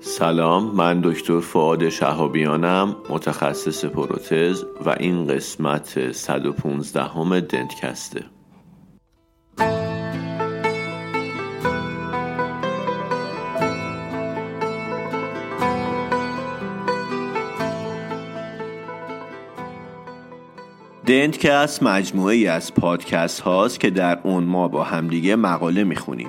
سلام من دکتر فعاد شهابیانم متخصص پروتز و این قسمت 115 همه دنتکسته دنتکست. مجموعه ای از پادکست هاست که در اون ما با همدیگه مقاله می‌خونیم.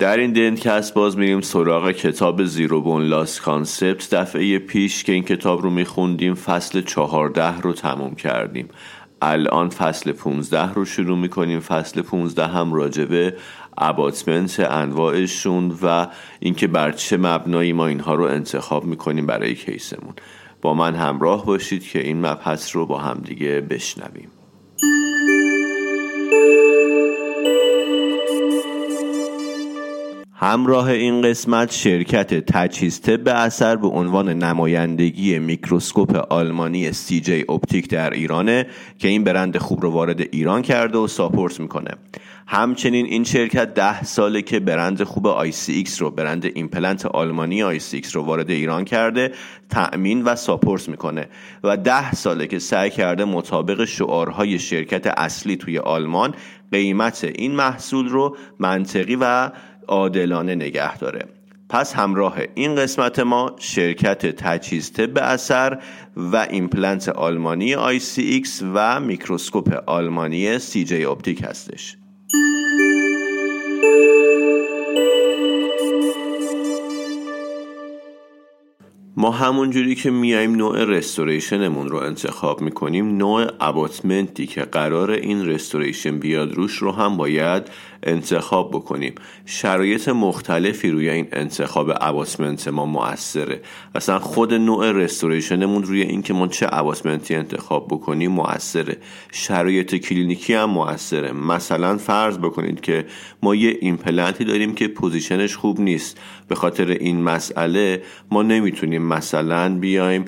در این دنتکست باز میریم سراغ کتاب Zero Bone Loss Concept. دفعه پیش که این کتاب رو میخوندیم فصل چهارده رو تموم کردیم. الان فصل 15 رو شروع می‌کنیم. فصل 15 هم راجبه abutment انواعشون و اینکه بر چه مبنایی ما اینها رو انتخاب می‌کنیم برای case مون. با من همراه باشید که این مبحث رو با همدیگه بشنویم. همراه این قسمت شرکت تجهیز طب اثر به عنوان نمایندگی میکروسکوپ آلمانی CJ Optik در ایرانه که این برند خوب رو وارد ایران کرده و support می‌کنه. همچنین این شرکت ده ساله که برند خوب ICX رو برند ایمپلنت آلمانی ICX رو وارد ایران کرده تأمین و support می‌کنه. و ده ساله که سعی کرده مطابق شعارهای شرکت اصلی توی آلمان قیمت این محصول رو منطقی و عادلانه نگه داره. پس همراه این قسمت ما شرکت تجهیز طب اثر و ایمپلنت آلمانی ICX و میکروسکوپ آلمانی CJ Optik هستش. ما همون جوری که میایم نوع restoration مون رو انتخاب می‌کنیم نوع abutment ی که قرار این restoration بیاد روش رو هم باید انتخاب بکنیم. شرایط مختلفی روی این انتخاب abutment ما موثره. اصلا خود نوع restoration مون روی اینکه ما چه abutment ی انتخاب بکنیم موثره. شرایط کلینیکی هم موثره. مثلا فرض بکنید که ما یه ایمپلنتی داریم که position ش خوب نیست. به خاطر این مسئله ما نمی‌تونیم مثلا بیایم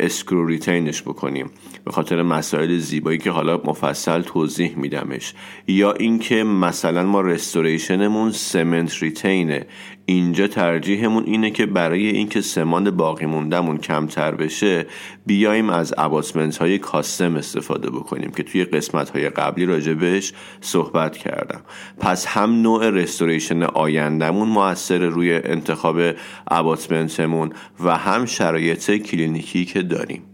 screw retain ش بکنیم. به خاطر مسائل زیبایی که حالا مفصل توضیح میدمش. یا اینکه مثلا ما رستوریشنمون سمنت ریتینه اینجا ترجیحمون اینه که برای اینکه سمان باقی موندهمون کمتر بشه بیایم از اباسمنت های کاستم استفاده بکنیم که توی قسمت های قبلی راجبش صحبت کردم. پس هم نوع رستوریشن آیندهمون موثر روی انتخاب اباسمنتمون و هم شرایط کلینیکی که داریم.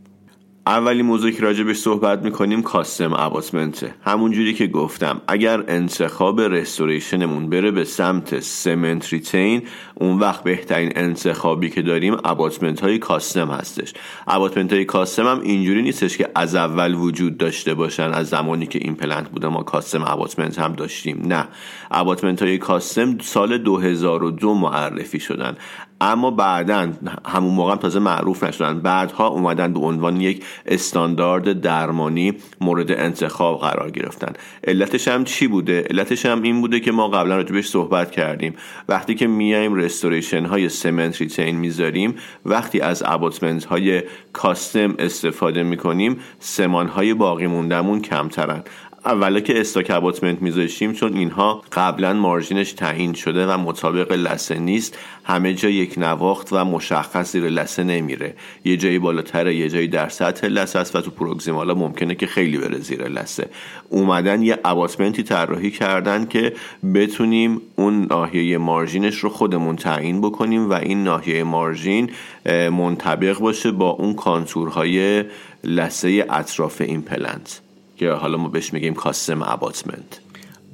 اولی موضوعی که راجبش صحبت می‌کنیم custom abutment ه همون جوری که گفتم اگر انتخاب restoration مون بره به سمت cement retain اون وقت بهترین انتخابی که داریم abutment های custom هستش. abutment های custom هم اینجوری نیستش که از اول وجود داشته باشن از زمانی که ایمپلنت بوده ما custom abutment هم داشتیم. نه. abutment های custom سال 2002 معرفی شدن. اما بعدا همون موقع تازه معروف نشدن. بعدها اومدن به عنوان یک استاندارد درمانی مورد انتخاب قرار گرفتن. علتش هم چی بوده؟ علتش هم این بوده که ما قبلا راجبش صحبت کردیم. وقتی که میایم رستوریشن های سمنت ریتین می‌ذاریم وقتی از اباتمنت های کاستم استفاده می‌کنیم سمان های باقی موندهمون کمترن. اولا که استاک اباتمنت میذاشیم چون اینها قبلا مارژینش تعیین شده و مطابق لسه نیست. همه جا یک نواخت و مشخص زیر لسه نمیره. یه جایی بالاتر یه جایی در سطح لسه است و تو پروگزیمالا ممکنه که خیلی بره زیر لسه. اومدن یه اباتمنتی طراحی کردن که بتونیم اون ناحیه مارژینش رو خودمون تعیین بکنیم و این ناحیه مارژین منطبق باشه با اون کانتورهای لسه اطراف این پلنت. که حالا ما بهش میگیم کاستم اباتمنت.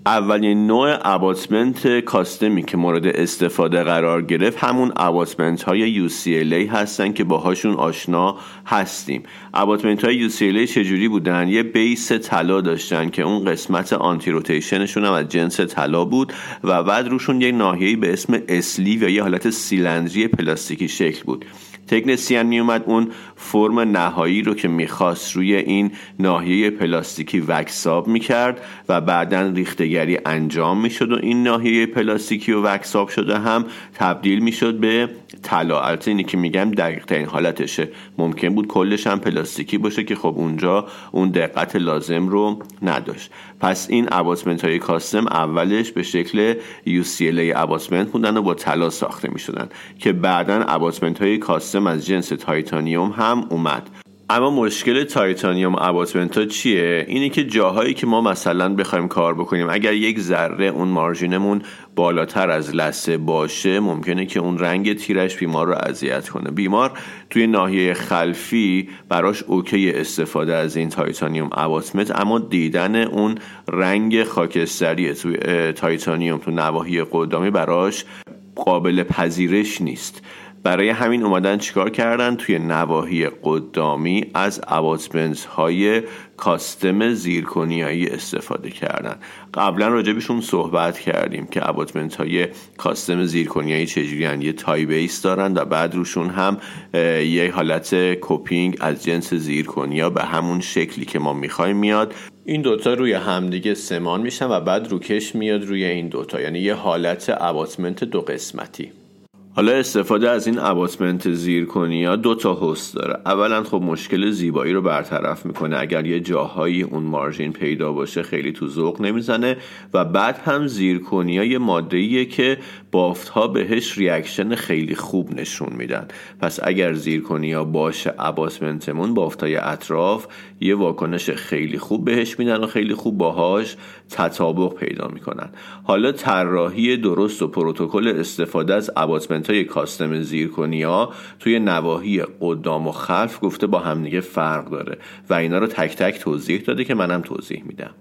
اولین نوع abutment custom ی که مورد استفاده قرار گرفت همون abutment های UCLA هستن که باهاشون آشنا هستیم. abutment های UCLA چجوری بودن؟ یه base طلا داشتن که اون قسمت anti-rotation شون هم از جنس طلا بود و بعد روشون یه ناحیه‌ای به اسم sleeve یا یه حالت سیلندری پلاستیکی شکل بود. تکنسیان میومد اون فرم نهایی رو که می‌خواست روی این ناحیه پلاستیکی wax up می‌کرد و بعدا ریختگری انجام می‌شد و این ناحیه پلاستیکی و wax up شده هم تبدیل می‌شد به طلا. البته اینی که میگم دقیق این حالتشه. ممکن بود کلش هم پلاستیکی باشه که خب اونجا اون دقت لازم رو نداشت. پس این abutment های custom اولش به شکل UCLA abutment بودن و با طلا ساخته می شدن که بعدا abutment های custom از جنس titanium هم اومد. اما مشکل titanium abutment ها چیه؟ اینی که جاهایی که ما مثلا بخوایم کار بکنیم اگر یک ذره اون margin مون بالاتر از لثه باشه ممکنه که اون رنگ تیرش بیمار رو اذیت کنه. بیمار توی ناحیه خلفی براش OK استفاده از این titanium abutment اما دیدن اون رنگ خاکستری توی titanium تو نواحی قدامی براش قابل پذیرش نیست. برای همین اومدن چیکار کردن؟ توی نواحی قدامی از اباتمنت های کاستم زیرکنیایی استفاده کردن. قبلا راجبشون صحبت کردیم که اباتمنت های کاستم زیرکنیایی چجوری یه تای بیس دارن و بعد روشون هم یه حالت کوپینگ از جنس زیرکنیا به همون شکلی که ما می‌خوایم میاد. این دوتا روی همدیگه سمان میشن و بعد روکش میاد روی این دوتا. یعنی یه حالت اباتمنت دو قسمتی. حالا استفاده از این abutment zirconia دو تا حسن داره. اولا خب مشکل زیبایی رو برطرف می‌کنه. اگر یه جاهایی اون margin پیدا باشه خیلی تو ذوق نمی‌زنه. و بعد هم zirconia یه ماده که بافت ها بهش reaction خیلی خوب نشون میدن. پس اگر zirconia باشه abutment مون بافت های اطراف یه واکنش خیلی خوب بهش میدن و خیلی خوب باهاش تطابق پیدا می‌کنن. حالا طراحی درست و پروتکل استفاده از اباتمنت های کاستم زیرکنیا توی نواحی قدام و خلف گفته با همدیگه فرق داره و اینا رو تک تک توضیح داده که منم توضیح میدم.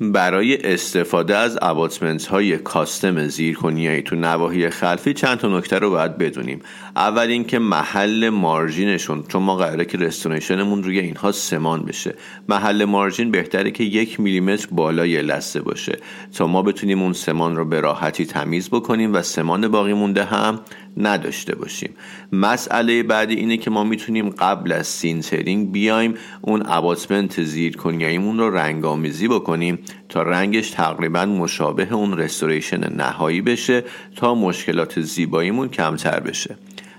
برای استفاده از اباتمنت های کاستم زیرکنیایی تو نواحی خلفی چند تا نکته رو باید بدونیم. اول اینکه محل مارژینشون چون ما قراره که رستورنشنمون روی اینها سمان بشه. محل margin بهتره که یک میلیمتر بالای لثه باشه تا ما بتونیم اون سمان رو به راحتی تمیز بکنیم و سمان باقی مونده هم نداشته باشیم. مسئله بعدی اینه که ما می‌تونیم قبل از sintering بیایم اون abutment zirconia ییمون رو رنگ‌آمیزی بکنیم. تا رنگش تقریبا مشابه اون restoration نهایی بشه تا مشکلات زیباییمون کمتر بشه.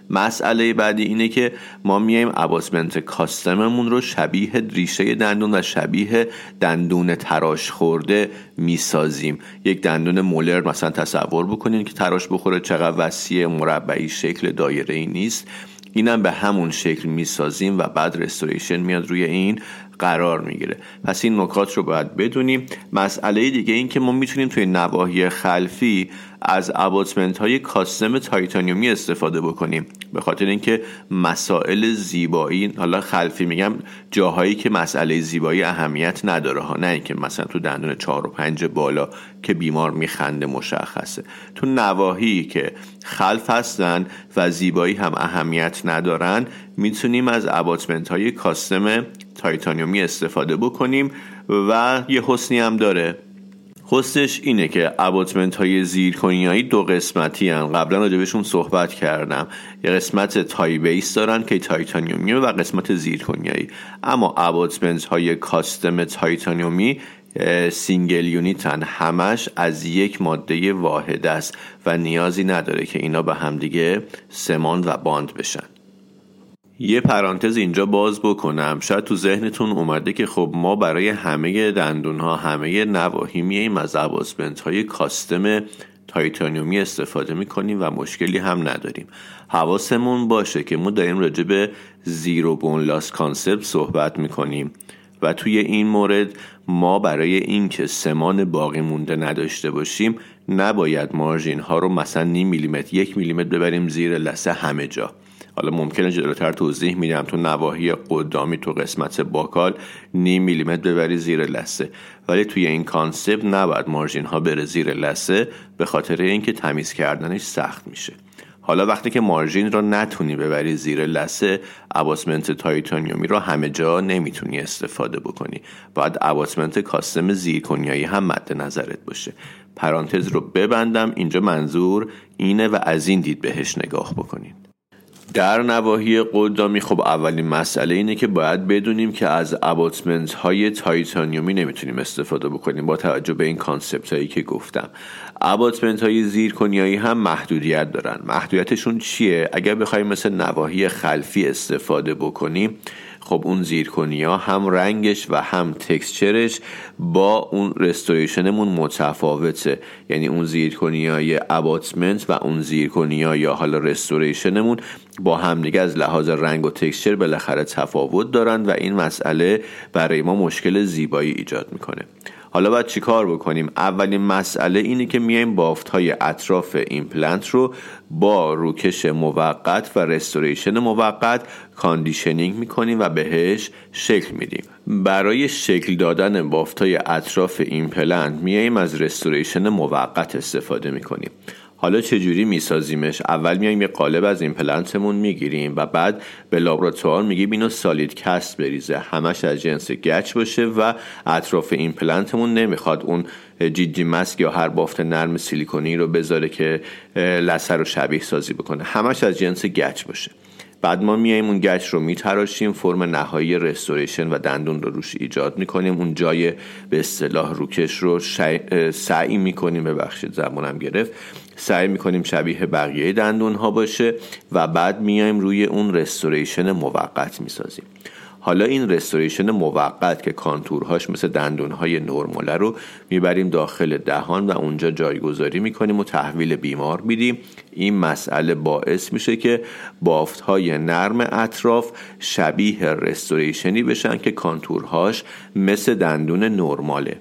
مسئله بعدی اینه که ما میایم اباسمنت کاستممون رو شبیه ریشه دندون و شبیه دندون تراش خورده می‌سازیم. یک دندون مولر مثلا تصور بکنین که تراش بخوره چقدر وسیع مربعی شکل دایره ای نیست. اینم به همون شکل می‌سازیم و بعد رستوریشن میاد روی این. قرار می‌گیره. پس این نکات رو باید بدونیم. مسئله دیگه این که ما می‌تونیم توی نواحی خلفی از اباتمنت های کاستم تایتانیومی استفاده بکنیم. به خاطر اینکه مسائل زیبایی حالا خلفی میگم جاهایی که مسئله زیبایی اهمیت نداره ها نه اینکه مثلا تو دندون چهار و پنج بالا که بیمار میخنده مشخصه. تو نواحی که خلف هستن و زیبایی هم اهمیت ندارن می‌تونیم از اباتمنت های کاستم تایتانیومی استفاده بکنیم و یه حسنی هم داره. حسنش اینه که اباتمنت های زیرکنیایی دو قسمتی هن. قبلا راجبشون صحبت کردم. یه قسمت Ti-base دارن که titanium ی و قسمت zirconia یی اما abutment های custom titanium ی single unit ن همش از یک ماده واحد است و نیازی نداره که اینا به همدیگه سمان و bond بشن. یه پرانتز اینجا باز بکنم. شاید تو ذهنتون اومده که خب ما برای همه دندون ها همه نواحی میاییم از abutment های custom titanium ی استفاده می‌کنیم و مشکلی هم نداریم. حواسمون باشه که ما داریم راجع به zero bone loss concept صحبت می‌کنیم و توی این مورد ما برای اینکه سمان باقی مونده نداشته باشیم نباید margin ها رو مثلا نیم میلیمتر یک میلیمتر ببریم زیر لثه همه جا. حالا ممکنه جلوتر توضیح میدم. تو نواحی قدامی تو قسمت buccal نیم میلیمتر ببری زیر لثه. ولی توی این concept نباید margin ها بره زیر لثه به خاطر اینکه تمیز کردنش سخت میشه. حالا وقتی که margin رو نتونی ببری زیر لثه abutment titanium ی رو همه جا نمی‌تونی استفاده بکنی. باید abutment custom zirconia یی هم مد نظرت باشه. پرانتز رو ببندم. اینجا منظور اینه و از این دید بهش نگاه بکنین در نواحی قدامی خب اولین مسئله اینه که باید بدونیم که از abutment های titanium ی نمی‌تونیم استفاده بکنیم با توجه به این concept هایی که گفتم. اباتمنت های زیرکنیایی هم محدودیت دارن. محدودیتشون چیه؟ اگر بخوایم مثل نواحی خلفی استفاده بکنیم خب اون زیرکنیا هم رنگش و هم تکسچرش با اون رستوریشنمون متفاوته. یعنی اون زیرکنیای اباتمنت و اون زیرکنیا یا حالا رستوریشنمون با همدیگه از لحاظ رنگ و تکسچر بالاخره تفاوت دارن و این مسئله برای ما مشکل زیبایی ایجاد می‌کنه. حالا باید چیکار بکنیم؟ اولین مسئله اینه که میایم بافت های اطراف ایمپلنت رو با روکش موقت و restoration موقت conditioning می‌کنیم و بهش شکل میدیم. برای شکل دادن بافت های اطراف ایمپلنت میایم از restoration موقت استفاده می‌کنیم. حالا چجوری میسازیمش؟ اول میایم یه قالب از ایمپلنتمون می‌گیریم و بعد به لابراتوار میگیم اینو solid cast بریزه. همش از جنس گچ باشه و اطراف این پلنتمون نمی‌خواد اون جیجی مسک یا هر بافت نرم سیلیکونی رو بذاره که لسه رو شبیه سازی بکنه. همش از جنس گچ باشه. بعد ما میایم اون گچ رو میتراشیم فرم نهایی رستوریشن و دندون رو روش ایجاد می‌کنیم. اون جای به اصطلاح روکش رو سعی می‌کنیم ببخشید زمانم گرفت سعی می‌کنیم شبیه بقیه دندون ها باشه و بعد میایم روی اون رستوریشن موقت می‌سازیم. حالا این restoration موقت که contour هاش مثل دندونهای نرماله رو می‌بریم داخل دهان و اونجا جایگذاری می‌کنیم و تحویل بیمار میدیم. این مسئله باعث میشه که بافت های نرم اطراف شبیه restoration ی بشن که contour هاش مثل دندون نرماله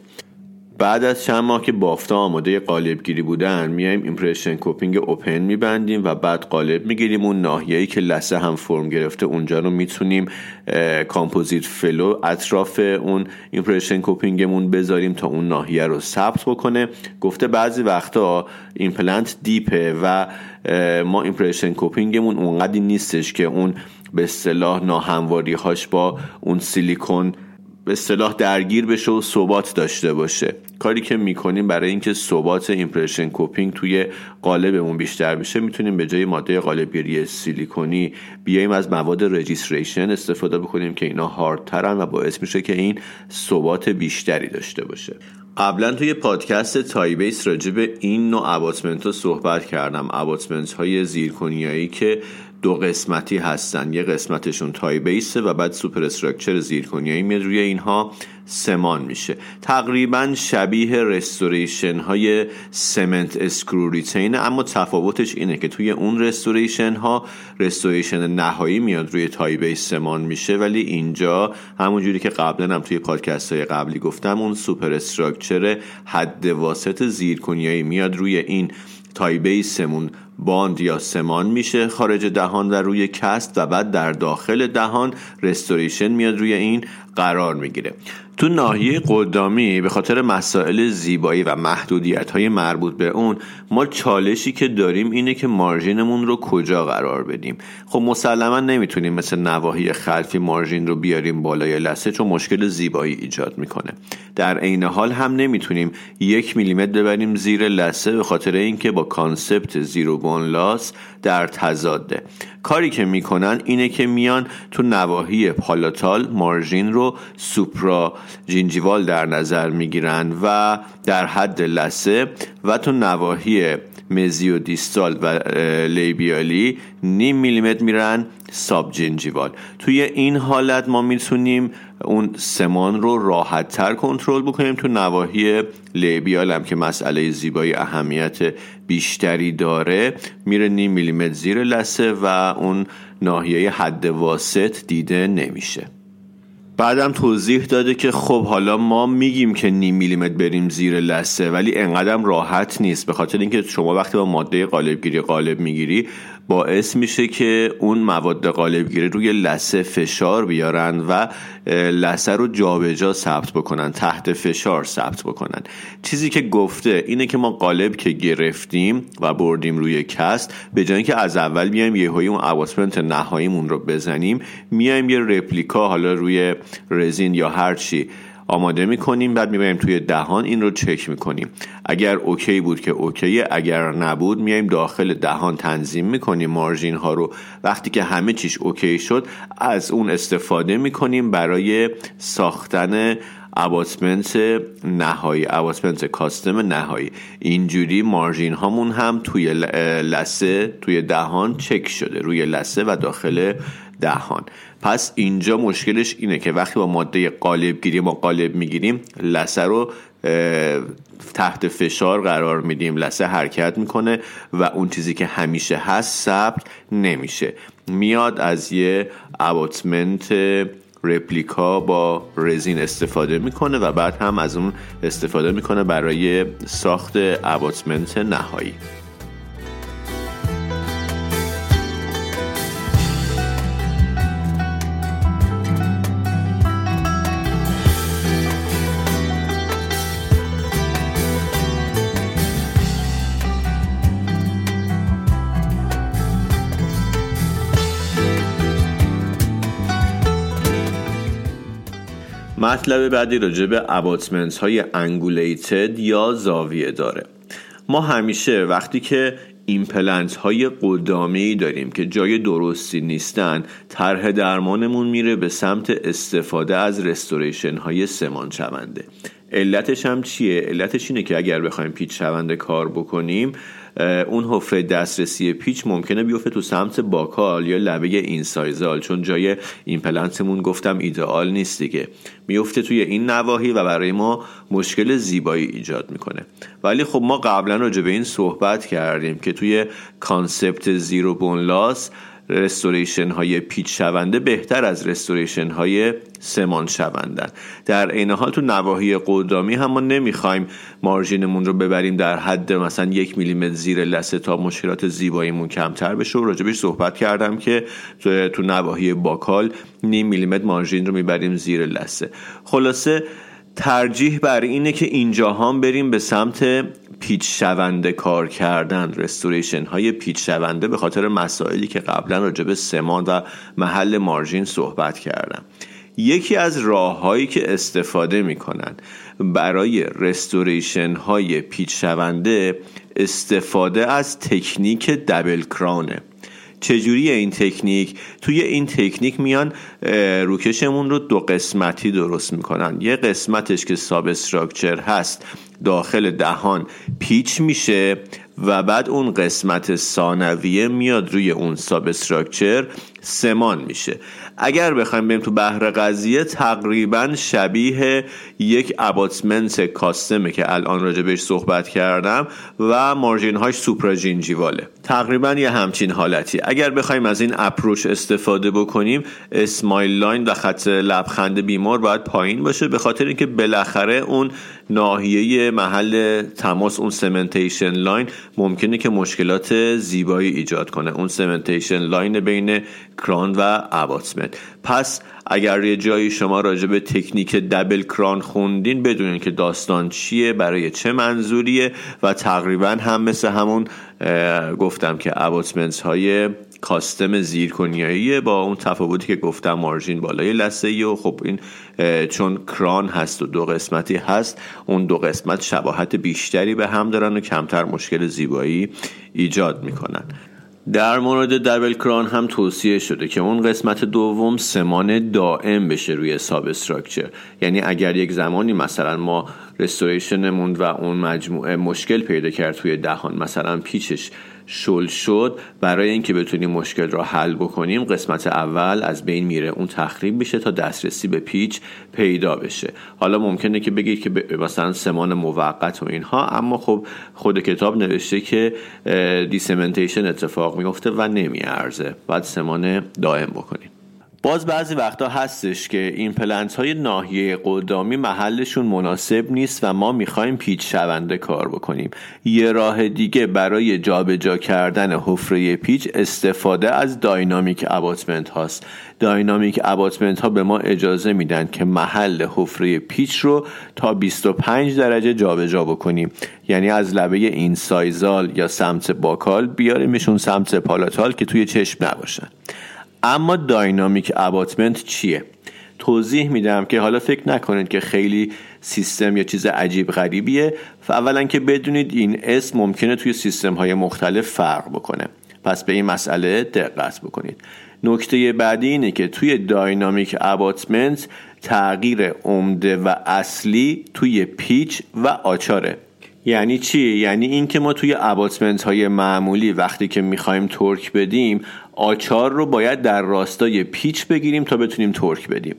بعد از چند ماه که بافتا آماده قالب گیری بودن میایم impression coping open میبندیم و بعد قالب می‌گیریم. اون ناحیه‌ای که لثه هم فرم گرفته اونجا رو می‌تونیم کامپوزیت flow اطراف اون impression coping مون بذاریم تا اون ناحیه رو ثبت بکنه. گفته بعضی وقتا ایمپلنت deep ه و ما impression coping مون اونقدی نیستش که اون به اصطلاح ناهمواری هاش با اون سیلیکون به اصطلاح درگیر بشه و ثبات داشته باشه. کاری که می‌کنیم برای اینکه ثبات impression coping توی قالبمون بیشتر بشه می‌تونیم به جای ماده قالبگیری سیلیکونی بیایم از مواد registration استفاده بکنیم که اینا هاردترن و باعث میشه که این ثبات بیشتری داشته باشه. قبلا توی پادکست Ti-base راجع به این نوع abutment ها صحبت کردم. abutment های zirconia یی که دو قسمتی هستن. یه قسمتشون Ti-base ه و بعد superstructure zirconia یی میاد روی اینها سمان میشه. تقریبا شبیه restoration های cement screw retained ه اما تفاوتش اینه که توی اون restoration ها restoration نهایی میاد روی Ti-base سمان میشه ولی اینجا همونجوری که قبلا هم توی پادکست های قبلی گفتم اون superstructure حد واسط zirconia یی میاد روی این Ti-base مون. bond یا سمان میشه خارج دهان و روی cast و بعد در داخل دهان restoration میاد روی این قرار می‌گیره. تو ناحیه قدامی به خاطر مسائل زیبایی و محدودیت های مربوط به اون ما چالشی که داریم اینه که margin مون رو کجا قرار بدیم. خب مسلما نمی‌تونیم مثل نواحی خلفی margin رو بیاریم بالای لثه چون مشکل زیبایی ایجاد می‌کنه. در عین حال هم نمی‌تونیم یک میلیمتر ببریم زیر لثه به خاطر اینکه با concept zero bone loss در تضاده. کاری که می‌کنن اینه که میان تو نواحی palatal margin رو supragingival در نظر می‌گیرن و در حد لسه و تو نواحی مزی دیستال و لیبیالی نیم میلیمتر میرن ساب جنجیوال. توی این حالت ما می‌تونیم اون سمان رو راحت تر کنترل بکنیم. تو نواحی لیبیال هم که مسئله زیبایی اهمیت بیشتری داره میره نیم میلیمتر زیر لسه و اون ناحیه حد واسط دیده نمیشه. بعدم توضیح داده که خب حالا ما میگیم که نیم میلیمتر بریم زیر لسه ولی انقدرم راحت نیست. به خاطر اینکه شما وقتی با ماده قالبگیری قالب می‌گیری باعث میشه که اون مواد قالبگیری روی لسه فشار بیارن و لسه رو جابجا ثبت بکنن تحت فشار ثبت بکنن. چیزی که گفته اینه که ما قالب که گرفتیم و بردیم روی کست به جای که از اول بیایم یه اون اواسمنت نهاییمون رو بزنیم میایم یه replica حالا روی رزین یا هرچی آماده می‌کنیم. بعد می‌بریم توی دهان. این رو چک می‌کنیم. اگر OK بود که OK اگر نبود میایم داخل دهان تنظیم می‌کنیم. margin ها رو وقتی که همه چیش OK شد از اون استفاده می‌کنیم برای ساختن abutment نهایی abutment custom نهایی. اینجوری margin هامون هم توی لسه توی دهان چک شده. روی لسه و داخل دهان. پس اینجا مشکلش اینه که وقتی با ماده قالب گیری ما قالب می‌گیریم لسه رو تحت فشار قرار میدیم. لسه حرکت می‌کنه و اون چیزی که همیشه هست ثبت نمیشه. میاد از یه اباتمنت رپلیکا با رزین استفاده می‌کنه و بعد هم از اون استفاده می‌کنه برای ساخت اباتمنت نهایی. مطلب بعدی راجع به abutment های angulated یا زاویه داره. ما همیشه وقتی که ایمپلنت های قدامی داریم که جای درستی نیستن طرح درمانمون میره به سمت استفاده از restoration های سمان شونده علتش هم چیه؟ علتش اینه که اگر بخوایم پیچ شونده کار بکنیم اون حفره دسترسی پیچ ممکنه بیفته تو سمت buccal یا لبه incisal چون جای ایمپلنتمون گفتم ایدئال نیست دیگه میفته توی این نواحی و برای ما مشکل زیبایی ایجاد می‌کنه ولی خب ما قبلا راجع به این صحبت کردیم که توی concept zero bone loss restoration های پیچ شونده بهتر از restoration های سمان شوندن. در عین حال تو نواحی قدامی هم ما نمی‌خوایم margin مون رو ببریم در حد مثلا یک میلیمتر زیر لثه تا مشکلات زیباییمون کمتر بشه. و راجبش صحبت کردم که تو نواحی باکال نیم میلیمتر مارژین رو می‌بریم زیر لسه. خلاصه ترجیح بر اینه که اینجا هم بریم به سمت پیچ شونده کار کردن رستوریشن های پیچ شونده به خاطر مسائلی که قبلا راجع به سمان و محل مارژین صحبت کردم. یکی از راههایی که استفاده می‌کنن برای رستوریشن های پیچ شونده استفاده از تکنیک دبل کرانه. چجوری این تکنیک توی این تکنیک میان روکشمون رو دو قسمتی درست می‌کنن. یه قسمتش که ساب استراکچر هست داخل دهان پیچ میشه و بعد اون قسمت ثانویه میاد روی اون ساب استراکچر سمان میشه. اگر بخوایم بریم تو بحر قضیه تقریبا شبیه یک اباتمنت کاستمه که الان راجع بهش صحبت کردم و margin هاش supragingival ه تقریبا یه همچین حالتی. اگر بخوایم از این approach استفاده بکنیم smile line و خط لبخند بیمار باید پایین باشه به خاطر اینکه بالاخره اون ناحیه محل تماس اون cementation line ممکنه که مشکلات زیبایی ایجاد کنه. اون cementation line بین crown و abutment پس اگر یه جایی شما راجع به تکنیک double crown خوندین بدونین که داستان چیه برای چه منظوریه و تقریبا هم مثل همون گفتم که اباتمنت های کاستم زیرکنیایی با اون تفاوتی که گفتم مارژین بالای لسه ای و خب این چون کران هست و دو قسمتی هست اون دو قسمت شباهت بیشتری به هم دارن و کمتر مشکل زیبایی ایجاد می‌کنن. در مورد دبل کران هم توصیه شده که اون قسمت دوم سمان دائم بشه روی ساب استراکچر. یعنی اگر یک زمانی مثلا ما رستوریشنمون و اون مجموعه مشکل پیدا کرد توی دهان. مثلا پیچش شل شد. برای اینکه بتونیم مشکل را حل بکنیم قسمت اول از بین میره. اون تخریب میشه تا دسترسی به پیچ پیدا بشه. حالا ممکنه که بگید که مثلا سمان موقت و اینها اما خب خود کتاب نوشته که دیسمنتیشن اتفاق میفته و نمیارزه. باید سمان دائم بکنیم باز بعضی وقتا هستش که این پلنت های ناحیه قدامی محلشون مناسب نیست و ما می‌خوایم پیچ شونده کار بکنیم. یه راه دیگه برای جابجا کردن حفره پیچ استفاده از dynamic abutment هاست. dynamic abutment ها به ما اجازه میدن که محل حفره پیچ رو تا 25 درجه جابجا بکنیم. یعنی از لبه incisal یا سمت buccal بیاریمشون سمت palatal که توی چشم نباشن. اما داینامیک اباتمنت چیه؟ توضیح میدم که حالا فکر نکنید که خیلی سیستم یا چیز عجیب غریبیه. و اولا که بدونید این اسم ممکنه توی سیستم های مختلف فرق بکنه. پس به این مسئله دقت بکنید. نکته بعدی اینه که توی داینامیک اباتمنت تغییر عمده و اصلی توی پیچ و آچاره. یعنی چی؟ یعنی اینکه ما توی اباتمنت های معمولی وقتی که می‌خوایم ترک بدیم آچار رو باید در راستای پیچ بگیریم تا بتونیم ترک بدیم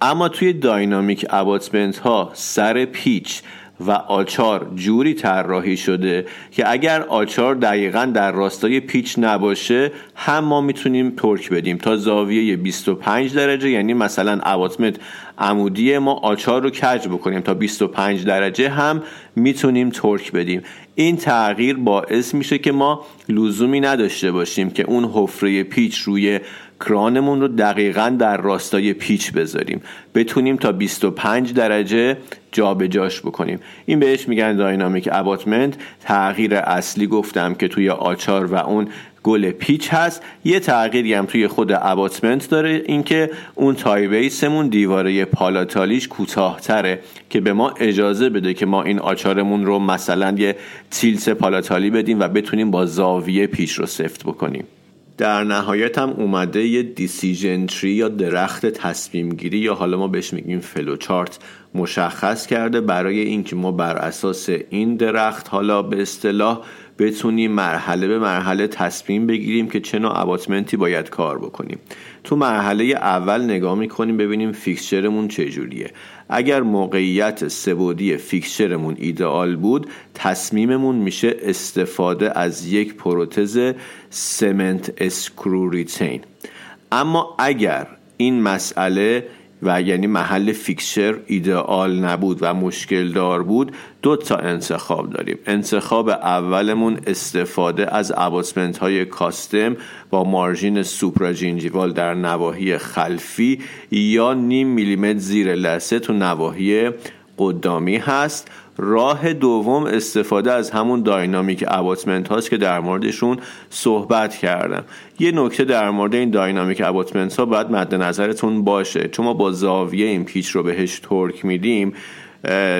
اما توی داینامیک اباتمنت ها سر پیچ و آچار جوری طراحی شده که اگر آچار دقیقا در راستای پیچ نباشه هم ما می‌تونیم ترک بدیم تا زاویه 25 درجه یعنی مثلا اباتمنت عمودی ما آچار رو کج بکنیم تا 25 درجه هم می‌تونیم ترک بدیم. این تغییر باعث میشه که ما لزومی نداشته باشیم که اون حفره پیچ روی کرانمون رو دقیقا در راستای پیچ بذاریم. بتونیم تا 25 درجه جابجاش بکنیم. این بهش میگن داینامیک اباتمنت. تغییر اصلی گفتم که توی آچار و اون گل پیچ هست. یه تغییری هم توی خود اباتمنت داره اینکه اون تای بیسمون دیواره پالاتالیش کوتاهتره که به ما اجازه بده که ما این آچارمون رو مثلا یه tilt palatal ی بدیم و بتونیم با زاویه پیچ رو سفت بکنیم. در نهایت هم اومده یه decision tree یا درخت تصمیم گیری یا حالا ما بهش میگیم فلو چارت مشخص کرده برای اینکه ما بر اساس این درخت حالا به اصطلاح بتونیم مرحله به مرحله تصمیم بگیریم که چه نوع abutment ی باید کار بکنیم. تو مرحله اول نگاه می‌کنیم ببینیم fixture مون چجوریه اگر موقعیت سه بعدی fixture مون ایدئال بود تصمیممون میشه استفاده از یک پروتز cement screw retained. اما اگر این مسئله و یعنی محل fixture ایدئال نبود و مشکل دار بود دو تا انتخاب داریم. انتخاب اولمون استفاده از abutment های custom با margin supragingival در نواحی خلفی یا نیم میلیمتر زیر لسه تو نواحی قدامی هست. راه دوم استفاده از همون داینامیک اباتمنت هاست که در موردشون صحبت کردم. یه نکته در مورد این داینامیک اباتمنت ها باید مد نظرتون باشه. چون ما با زاویه این پیچ رو بهش ترک میدیم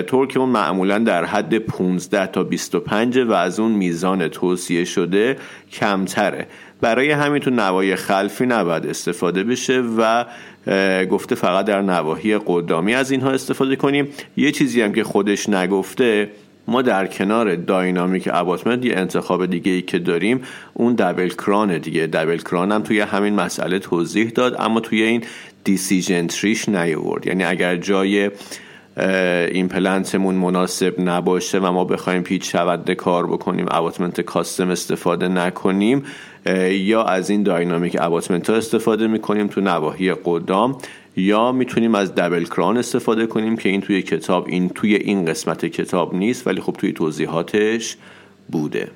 ترک اون معمولا در حد 15 تا 25 و از اون میزان توصیه شده کمتره. برای همین تو نوای خلفی نباید استفاده بشه و گفته فقط در نواحی قدامی از اینها استفاده کنیم. یه چیزی هم که خودش نگفته ما در کنار داینامیک اباتمنت یه انتخاب دیگه ای که داریم اون دبل کران دیگه. دبل کران هم توی همین مسئله توضیح داد اما توی این دیسیژن تریش نیورد یعنی اگر جای این پلنتمون مناسب نباشه و ما بخوایم پیچ شونده کار بکنیم اباتمنت کاستم استفاده نکنیم یا از این داینامیک اباتمنت ها استفاده می‌کنیم تو نواحی قدام یا می‌تونیم از دبل کران استفاده کنیم که این توی کتاب این توی این قسمت کتاب نیست ولی خب توی توضیحاتش بوده.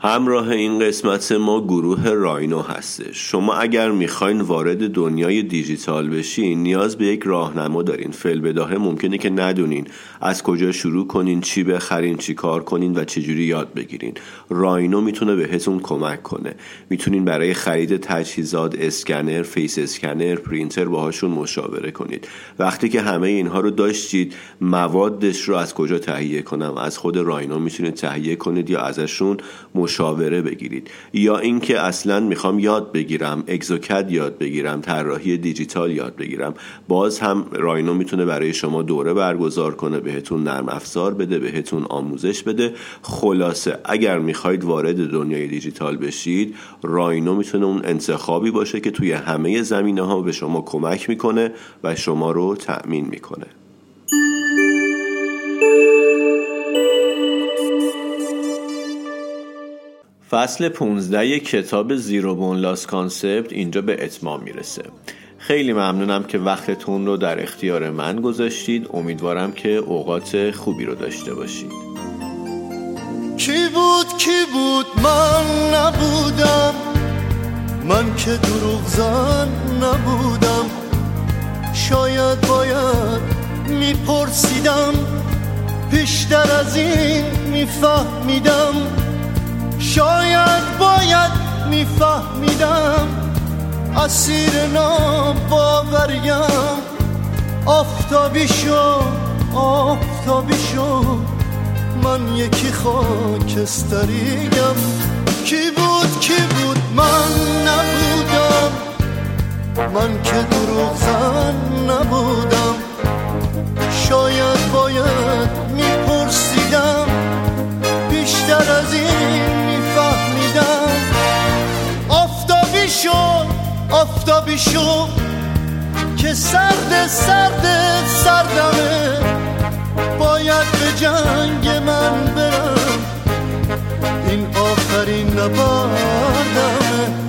همراه این قسمت ما گروه راینو هستش. شما اگر می‌خواین وارد دنیای دیجیتال بشین نیاز به یک راهنما دارین. فل بداهه ممکنه که ندونین از کجا شروع کنین چی بخرین چی کار کنین و چجوری یاد بگیرین. راینو می‌تونه بهتون کمک کنه. می‌تونین برای خرید تجهیزات اسکنر face scanner پرینتر باهاشون مشاوره کنید. وقتی که همه اینها رو داشتید موادش رو از کجا تهیه کنم؟ از خود راینو می‌تونید تهیه کنید یا ازشون مشاوره بگیرید. یا اینکه اصلا می‌خوام یاد بگیرم exocad یاد بگیرم طراحی دیجیتال یاد بگیرم. باز هم راینو می‌تونه برای شما دوره برگزار کنه بهتون نرم افزار بده بهتون آموزش بده. خلاصه اگر می‌خواید وارد دنیای دیجیتال بشید راینو می‌تونه اون انتخابی باشه که توی همه زمینه ها به شما کمک می‌کنه و شما رو تأمین می‌کنه. فصل 15 کتاب Zero Bone Loss Concept اینجا به اتمام می‌رسه. خیلی ممنونم که وقتتون رو در اختیار من گذاشتید. امیدوارم که اوقات خوبی رو داشته باشید. کی بود کی بود؟ من نبودم. من که دروغ زن نبودم. شاید باید میپرسیدم. بیشتر از این میفهمیدم. شاید باید میفهمیدم اسیر باوریم. آفتابی شو آفتابی شو. من یکی خاکستریم کی بود کی بود؟ من نبودم. من که دروغ زن نبودم. شاید باید میپرسیدم. بیشتر از این شو آفتابی شو که سرد سرد سردمه. باید به جنگ من برم. این آخرین نبردم